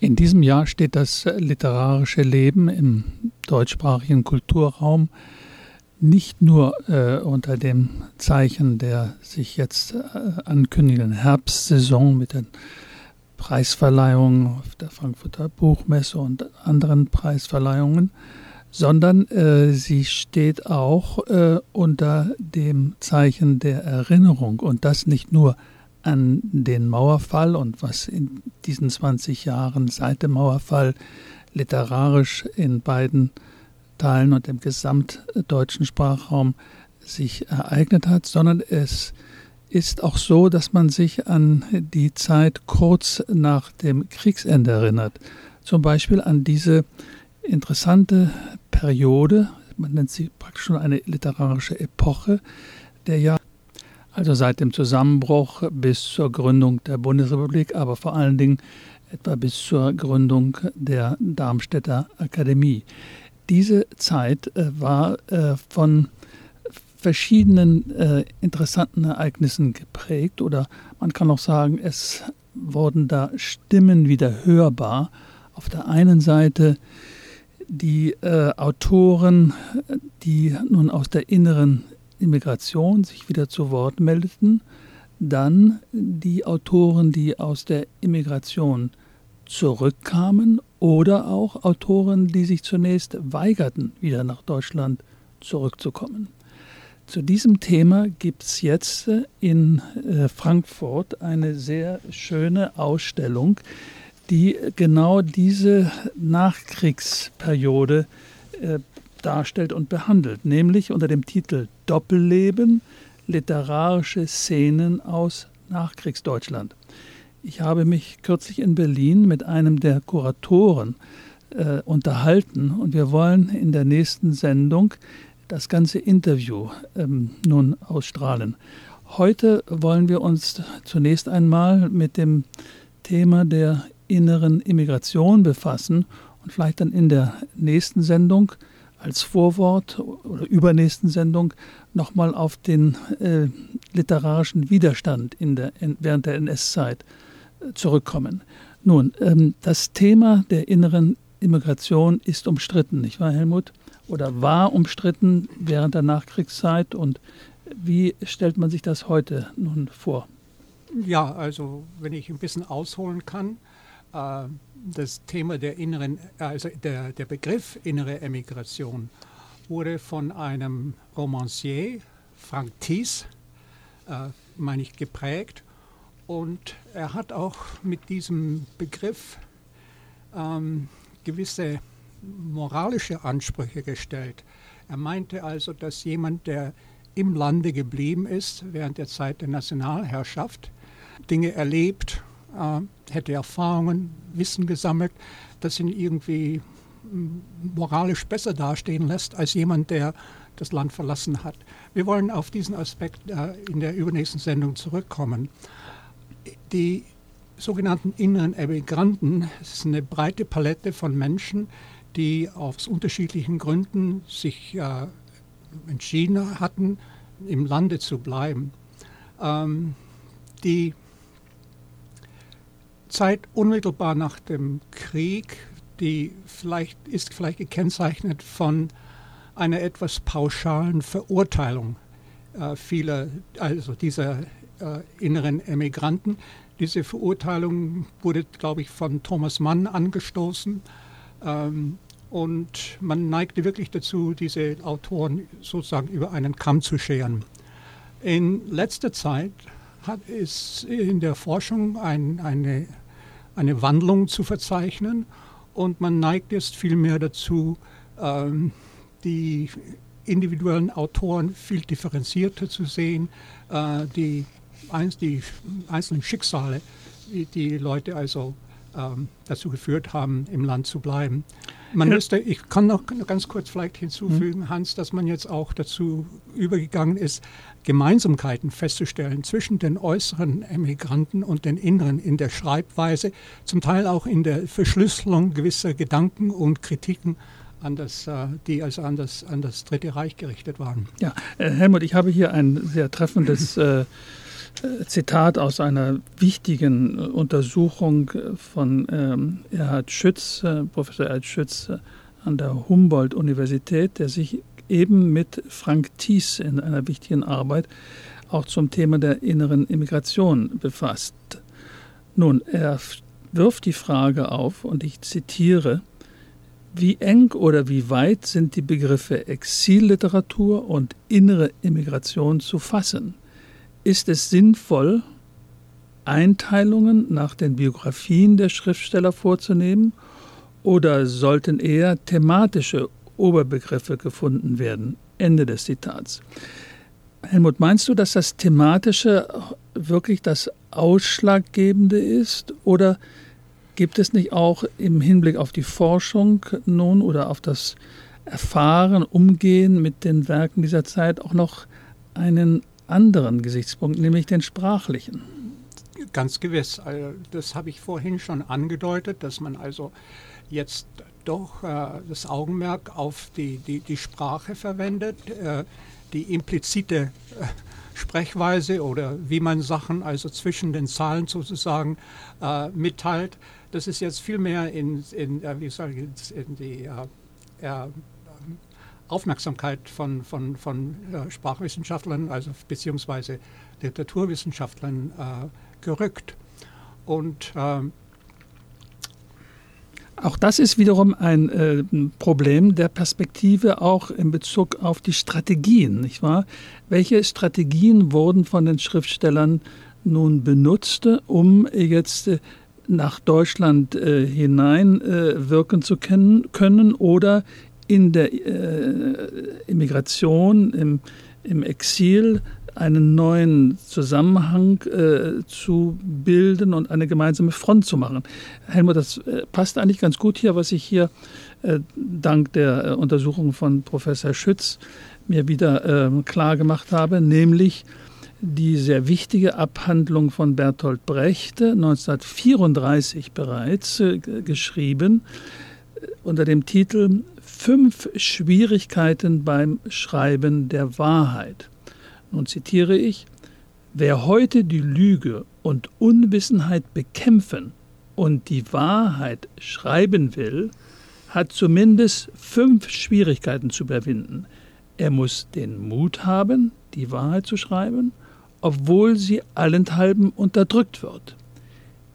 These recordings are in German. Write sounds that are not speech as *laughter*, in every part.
In diesem Jahr steht das literarische Leben im deutschsprachigen Kulturraum nicht nur äh, unter dem Zeichen der sich jetzt äh, ankündigenden Herbstsaison mit den Preisverleihungen auf der Frankfurter Buchmesse und anderen Preisverleihungen, sondern äh, sie steht auch äh, unter dem Zeichen der Erinnerung. Und das nicht nur an den Mauerfall und was in diesen 20 Jahren seit dem Mauerfall literarisch in beiden Teilen und im gesamtdeutschen Sprachraum sich ereignet hat, sondern es ist auch so, dass man sich an die Zeit kurz nach dem Kriegsende erinnert. Zum Beispiel an diese interessante Periode, man nennt sie praktisch schon eine literarische Epoche, der ja also seit dem Zusammenbruch bis zur Gründung der Bundesrepublik, aber vor allen Dingen etwa bis zur Gründung der Darmstädter Akademie. Diese Zeit äh, war äh, von verschiedenen äh, interessanten Ereignissen geprägt oder man kann auch sagen, es wurden da Stimmen wieder hörbar. Auf der einen Seite die Autoren, die nun aus der inneren Immigration sich wieder zu Wort meldeten, dann die Autoren, die aus der Immigration zurückkamen oder auch Autoren, die sich zunächst weigerten, wieder nach Deutschland zurückzukommen. Zu diesem Thema gibt es jetzt in äh, Frankfurt eine sehr schöne Ausstellung, die genau diese Nachkriegsperiode äh, darstellt und behandelt, nämlich unter dem Titel Doppelleben, literarische Szenen aus Nachkriegsdeutschland. Ich habe mich kürzlich in Berlin mit einem der Kuratoren äh, unterhalten und wir wollen in der nächsten Sendung das ganze Interview ähm, nun ausstrahlen. Heute wollen wir uns zunächst einmal mit dem Thema der inneren Immigration befassen und vielleicht dann in der nächsten Sendung als Vorwort oder übernächsten Sendung nochmal auf den äh, literarischen Widerstand in der, in, während der NS-Zeit äh, zurückkommen. Nun, ähm, das Thema der inneren Immigration ist umstritten, nicht wahr, Helmut? Oder war umstritten während der Nachkriegszeit und wie stellt man sich das heute nun vor? Ja, also wenn ich ein bisschen ausholen kann, äh, das Thema der inneren, also der, der Begriff innere Emigration wurde von einem Romancier, Frank Thies, äh, meine ich, geprägt. Und er hat auch mit diesem Begriff ähm, gewisse moralische Ansprüche gestellt. Er meinte also, dass jemand, der im Lande geblieben ist während der Zeit der Nationalherrschaft, Dinge erlebt hätte Erfahrungen, Wissen gesammelt, das ihn irgendwie hm, moralisch besser dastehen lässt als jemand, der das Land verlassen hat. Wir wollen auf diesen Aspekt äh, in der übernächsten Sendung zurückkommen. Die sogenannten inneren Emigranten ist eine breite Palette von Menschen, die aus unterschiedlichen Gründen sich äh, entschieden hatten, im Lande zu bleiben. Ähm, die Zeit unmittelbar nach dem Krieg, die vielleicht ist vielleicht gekennzeichnet von einer etwas pauschalen Verurteilung äh, vieler, also dieser äh, inneren Emigranten. Diese Verurteilung wurde, glaube ich, von Thomas Mann angestoßen. Ähm, und man neigte wirklich dazu, diese Autoren sozusagen über einen Kamm zu scheren. In letzter Zeit hat, ist in der Forschung ein, eine, eine Wandlung zu verzeichnen und man neigt jetzt vielmehr dazu, ähm, die individuellen Autoren viel differenzierter zu sehen, äh, die, eins, die einzelnen Schicksale, die die Leute also ähm, dazu geführt haben, im Land zu bleiben. Man müsste, ich kann noch ganz kurz vielleicht hinzufügen, mhm. Hans, dass man jetzt auch dazu übergegangen ist, Gemeinsamkeiten festzustellen zwischen den äußeren Emigranten und den inneren in der Schreibweise, zum Teil auch in der Verschlüsselung gewisser Gedanken und Kritiken an das, äh, die also an das, an das Dritte Reich gerichtet waren. Ja, äh, Helmut, ich habe hier ein sehr treffendes *laughs* äh, Zitat aus einer wichtigen äh, Untersuchung von ähm, Erhard Schütz, äh, Professor Erhard Schütz äh, an der Humboldt-Universität, der sich eben mit Frank Thies in einer wichtigen Arbeit auch zum Thema der inneren Immigration befasst. Nun, er wirft die Frage auf, und ich zitiere, wie eng oder wie weit sind die Begriffe Exilliteratur und innere Immigration zu fassen? Ist es sinnvoll, Einteilungen nach den Biografien der Schriftsteller vorzunehmen oder sollten eher thematische Oberbegriffe gefunden werden? Ende des Zitats. Helmut, meinst du, dass das Thematische wirklich das Ausschlaggebende ist oder gibt es nicht auch im Hinblick auf die Forschung nun oder auf das Erfahren, Umgehen mit den Werken dieser Zeit auch noch einen anderen Gesichtspunkt, nämlich den sprachlichen? Ganz gewiss. Also, das habe ich vorhin schon angedeutet, dass man also jetzt doch äh, das Augenmerk auf die, die, die Sprache verwendet, äh, die implizite äh, Sprechweise oder wie man Sachen also zwischen den Zahlen sozusagen äh, mitteilt. Das ist jetzt viel mehr in, in, äh, wie soll ich, in die äh, Aufmerksamkeit von, von, von Sprachwissenschaftlern, also beziehungsweise Literaturwissenschaftlern gerückt. Und ähm, auch das ist wiederum ein äh, Problem der Perspektive auch in Bezug auf die Strategien, nicht wahr? Welche Strategien wurden von den Schriftstellern nun benutzt, um jetzt äh, nach Deutschland äh, hinein äh, wirken zu können, können oder in der äh, Immigration, im, im Exil einen neuen Zusammenhang äh, zu bilden und eine gemeinsame Front zu machen. Helmut, das äh, passt eigentlich ganz gut hier, was ich hier äh, dank der äh, Untersuchung von Professor Schütz mir wieder ähm, klar gemacht habe, nämlich die sehr wichtige Abhandlung von Bertolt Brecht, 1934 bereits äh, geschrieben, äh, unter dem Titel Fünf Schwierigkeiten beim Schreiben der Wahrheit. Nun zitiere ich, wer heute die Lüge und Unwissenheit bekämpfen und die Wahrheit schreiben will, hat zumindest fünf Schwierigkeiten zu überwinden. Er muss den Mut haben, die Wahrheit zu schreiben, obwohl sie allenthalben unterdrückt wird.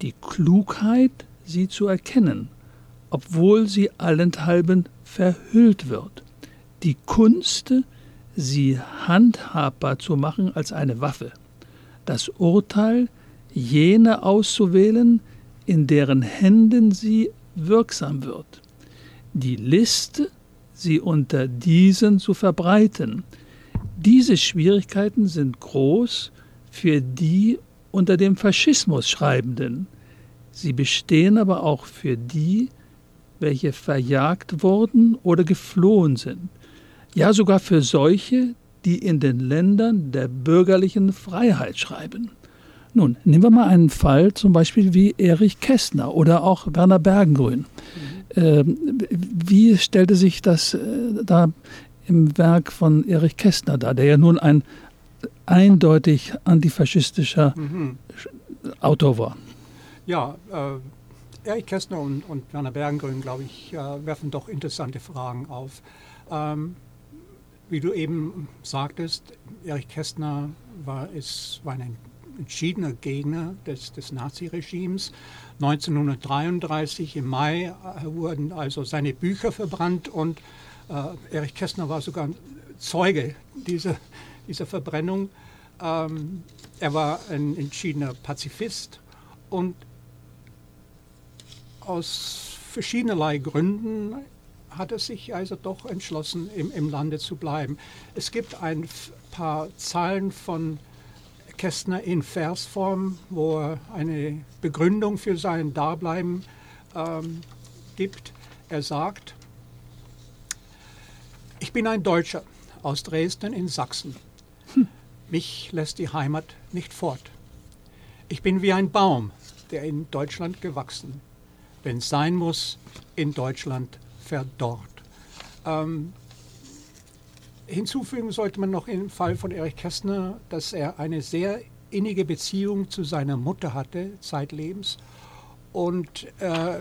Die Klugheit, sie zu erkennen, obwohl sie allenthalben verhüllt wird. Die Kunst, sie handhabbar zu machen als eine Waffe, das Urteil jene auszuwählen, in deren Händen sie wirksam wird, die Liste, sie unter diesen zu verbreiten. Diese Schwierigkeiten sind groß für die unter dem Faschismus Schreibenden. Sie bestehen aber auch für die, welche verjagt wurden oder geflohen sind ja sogar für solche, die in den Ländern der bürgerlichen Freiheit schreiben. Nun, nehmen wir mal einen Fall zum Beispiel wie Erich Kästner oder auch Werner Bergengrün. Mhm. Ähm, wie stellte sich das äh, da im Werk von Erich Kästner dar, der ja nun ein eindeutig antifaschistischer mhm. Autor war? Ja, äh, Erich Kästner und, und Werner Bergengrün, glaube ich, äh, werfen doch interessante Fragen auf. Ähm, wie du eben sagtest, Erich Kästner war, ist, war ein entschiedener Gegner des, des Naziregimes. 1933 im Mai äh, wurden also seine Bücher verbrannt und äh, Erich Kästner war sogar Zeuge dieser, dieser Verbrennung. Ähm, er war ein entschiedener Pazifist und aus verschiedenerlei Gründen hat er sich also doch entschlossen, im, im Lande zu bleiben. Es gibt ein paar Zahlen von Kästner in Versform, wo er eine Begründung für sein Dableiben ähm, gibt. Er sagt, ich bin ein Deutscher aus Dresden in Sachsen. Hm. Mich lässt die Heimat nicht fort. Ich bin wie ein Baum, der in Deutschland gewachsen, wenn es sein muss, in Deutschland verdorrt. Ähm, hinzufügen sollte man noch im Fall von Erich Kästner, dass er eine sehr innige Beziehung zu seiner Mutter hatte, zeitlebens. Und äh,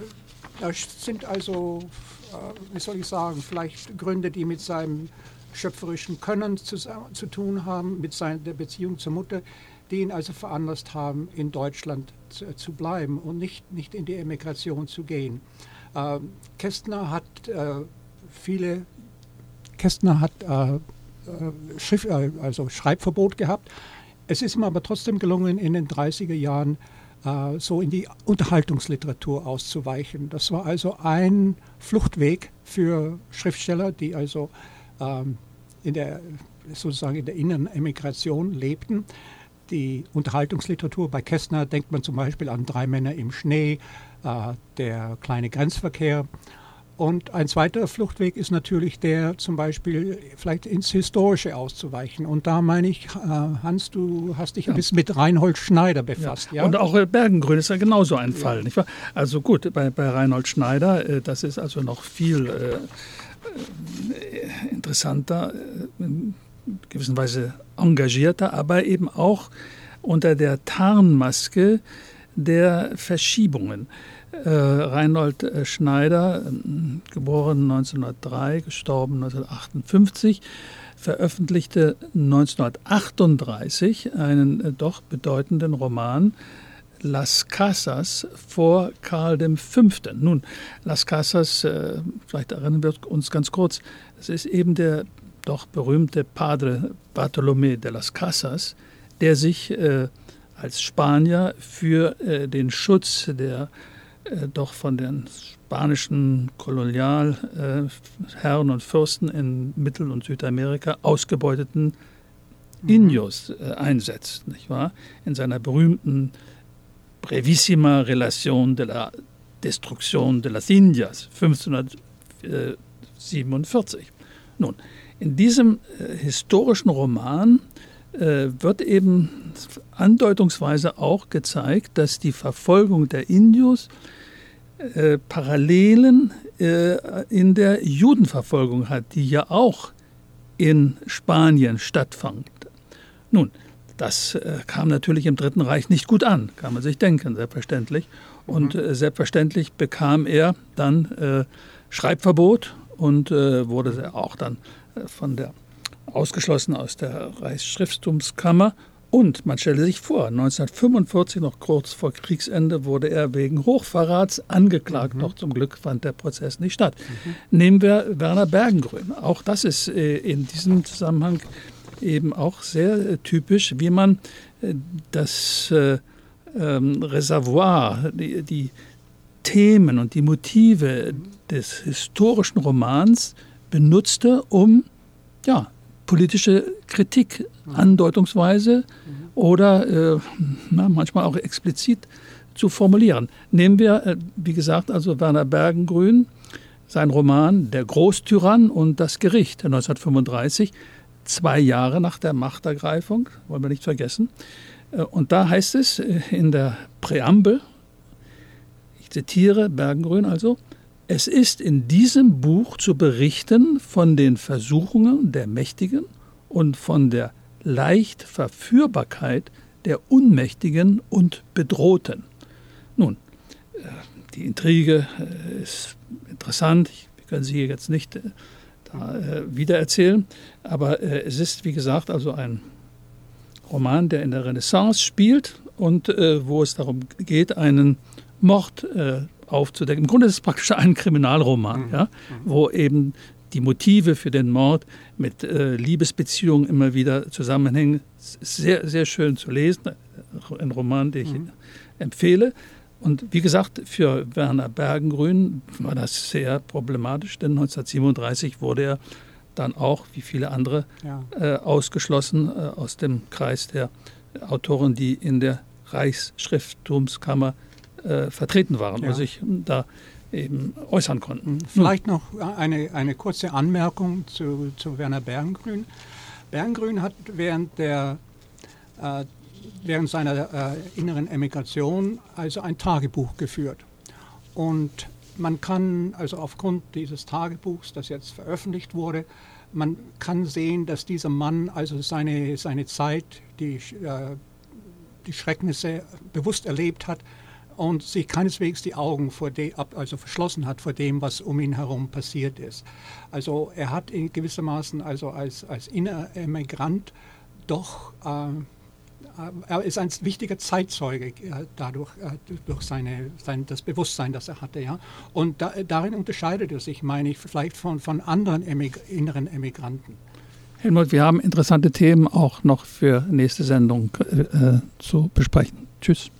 da sind also, äh, wie soll ich sagen, vielleicht Gründe, die mit seinem schöpferischen Können zu, zu tun haben, mit seiner Beziehung zur Mutter, die ihn also veranlasst haben, in Deutschland zu, zu bleiben und nicht, nicht in die Emigration zu gehen. Äh, Kästner hat äh, viele, Kästner hat äh, äh Schrift, äh, also Schreibverbot gehabt. Es ist ihm aber trotzdem gelungen, in den 30er Jahren äh, so in die Unterhaltungsliteratur auszuweichen. Das war also ein Fluchtweg für Schriftsteller, die also ähm, in der, sozusagen in der inneren Emigration lebten. Die Unterhaltungsliteratur bei Kästner denkt man zum Beispiel an Drei Männer im Schnee, äh, der kleine Grenzverkehr. Und ein zweiter Fluchtweg ist natürlich der, zum Beispiel vielleicht ins Historische auszuweichen. Und da meine ich, äh, Hans, du hast dich ja. ein bisschen mit Reinhold Schneider befasst. Ja. ja? Und auch Bergengrün ist ja genauso ein Fall, wahr? Also gut, bei, bei Reinhold Schneider, äh, das ist also noch viel äh, interessanter, in gewisser Weise engagierter, aber eben auch unter der Tarnmaske der Verschiebungen. Äh, Reinhold äh, Schneider, geboren 1903, gestorben 1958, veröffentlichte 1938 einen äh, doch bedeutenden Roman Las Casas vor Karl V. Nun, Las Casas, äh, vielleicht erinnern wir uns ganz kurz, es ist eben der doch berühmte Padre Bartolomé de las Casas, der sich äh, als Spanier für äh, den Schutz der äh, doch von den spanischen Kolonialherren und Fürsten in Mittel- und Südamerika ausgebeuteten mhm. Indios einsetzt, nicht wahr? In seiner berühmten Brevissima Relación de la Destrucción de las Indias 1547. Nun, in diesem äh, historischen Roman äh, wird eben andeutungsweise auch gezeigt, dass die Verfolgung der Indios äh, Parallelen äh, in der Judenverfolgung hat, die ja auch in Spanien stattfand. Nun, das äh, kam natürlich im Dritten Reich nicht gut an, kann man sich denken, selbstverständlich. Und mhm. Äh, selbstverständlich bekam er dann äh, Schreibverbot und wurde auch dann von der ausgeschlossen aus der Reichsschrifttumskammer. Und man stelle sich vor, 1945, noch kurz vor Kriegsende, wurde er wegen Hochverrats angeklagt. Mhm. Doch zum Glück fand der Prozess nicht statt. Mhm. Nehmen wir Werner Bergengrün. Auch das ist äh, in diesem Zusammenhang eben auch sehr äh, typisch, wie man äh, das ähm, Reservoir, die, die Themen und die Motive des historischen Romans benutzte, um ja, politische Kritik andeutungsweise oder äh, na, manchmal auch explizit zu formulieren. Nehmen wir, äh, wie gesagt, also Werner Bergengrün, sein Roman Der Großtyrann und das Gericht 1935, zwei Jahre nach der Machtergreifung, wollen wir nicht vergessen. Äh, und da heißt es äh, in der Präambel, ich zitiere Bergengrün also, es ist in diesem Buch zu berichten von den Versuchungen der Mächtigen und von der Leichtverführbarkeit der Unmächtigen und Bedrohten. Nun, äh, die Intrige ist interessant, wir können sie hier jetzt nicht äh, wiedererzählen, aber es ist, wie gesagt, also ein Roman, der in der Renaissance spielt und wo es darum geht, einen Mord aufzudecken. Im Grunde ist es praktisch ein Kriminalroman, mhm. ja, wo eben die Motive für den Mord mit äh, Liebesbeziehungen immer wieder zusammenhängen. Sehr, sehr schön zu lesen. Ein Roman, den ich mhm. empfehle. Und wie gesagt, für Werner Bergengrün war das sehr problematisch, denn 1937 wurde er dann auch, wie viele andere, ja. äh, ausgeschlossen äh, aus dem Kreis der Autoren, die in der Reichsschrifttumskammer äh, vertreten waren ja. und sich da eben äußern konnten. Mhm. Vielleicht noch eine, eine kurze Anmerkung zu, zu Werner Berngrün. Berngrün hat während, der, äh, während seiner äh, inneren Emigration also ein Tagebuch geführt. Und man kann also aufgrund dieses Tagebuchs, das jetzt veröffentlicht wurde, man kann sehen, dass dieser Mann also seine, seine Zeit, die äh, die Schrecknisse bewusst erlebt hat und sich keineswegs die Augen vor dem, also verschlossen hat vor dem, was um ihn herum passiert ist. Also er hat in gewissermaßen also als, als Inneremigrant doch äh, er ist ein wichtiger Zeitzeuge äh, dadurch, äh, durch seine, sein, das Bewusstsein, das er hatte. Ja? Und da, darin unterscheidet er sich, meine ich, vielleicht von, von anderen Emig inneren Emigranten. Helmut, wir haben interessante Themen auch noch für nächste Sendung äh, zu besprechen. Tschüss.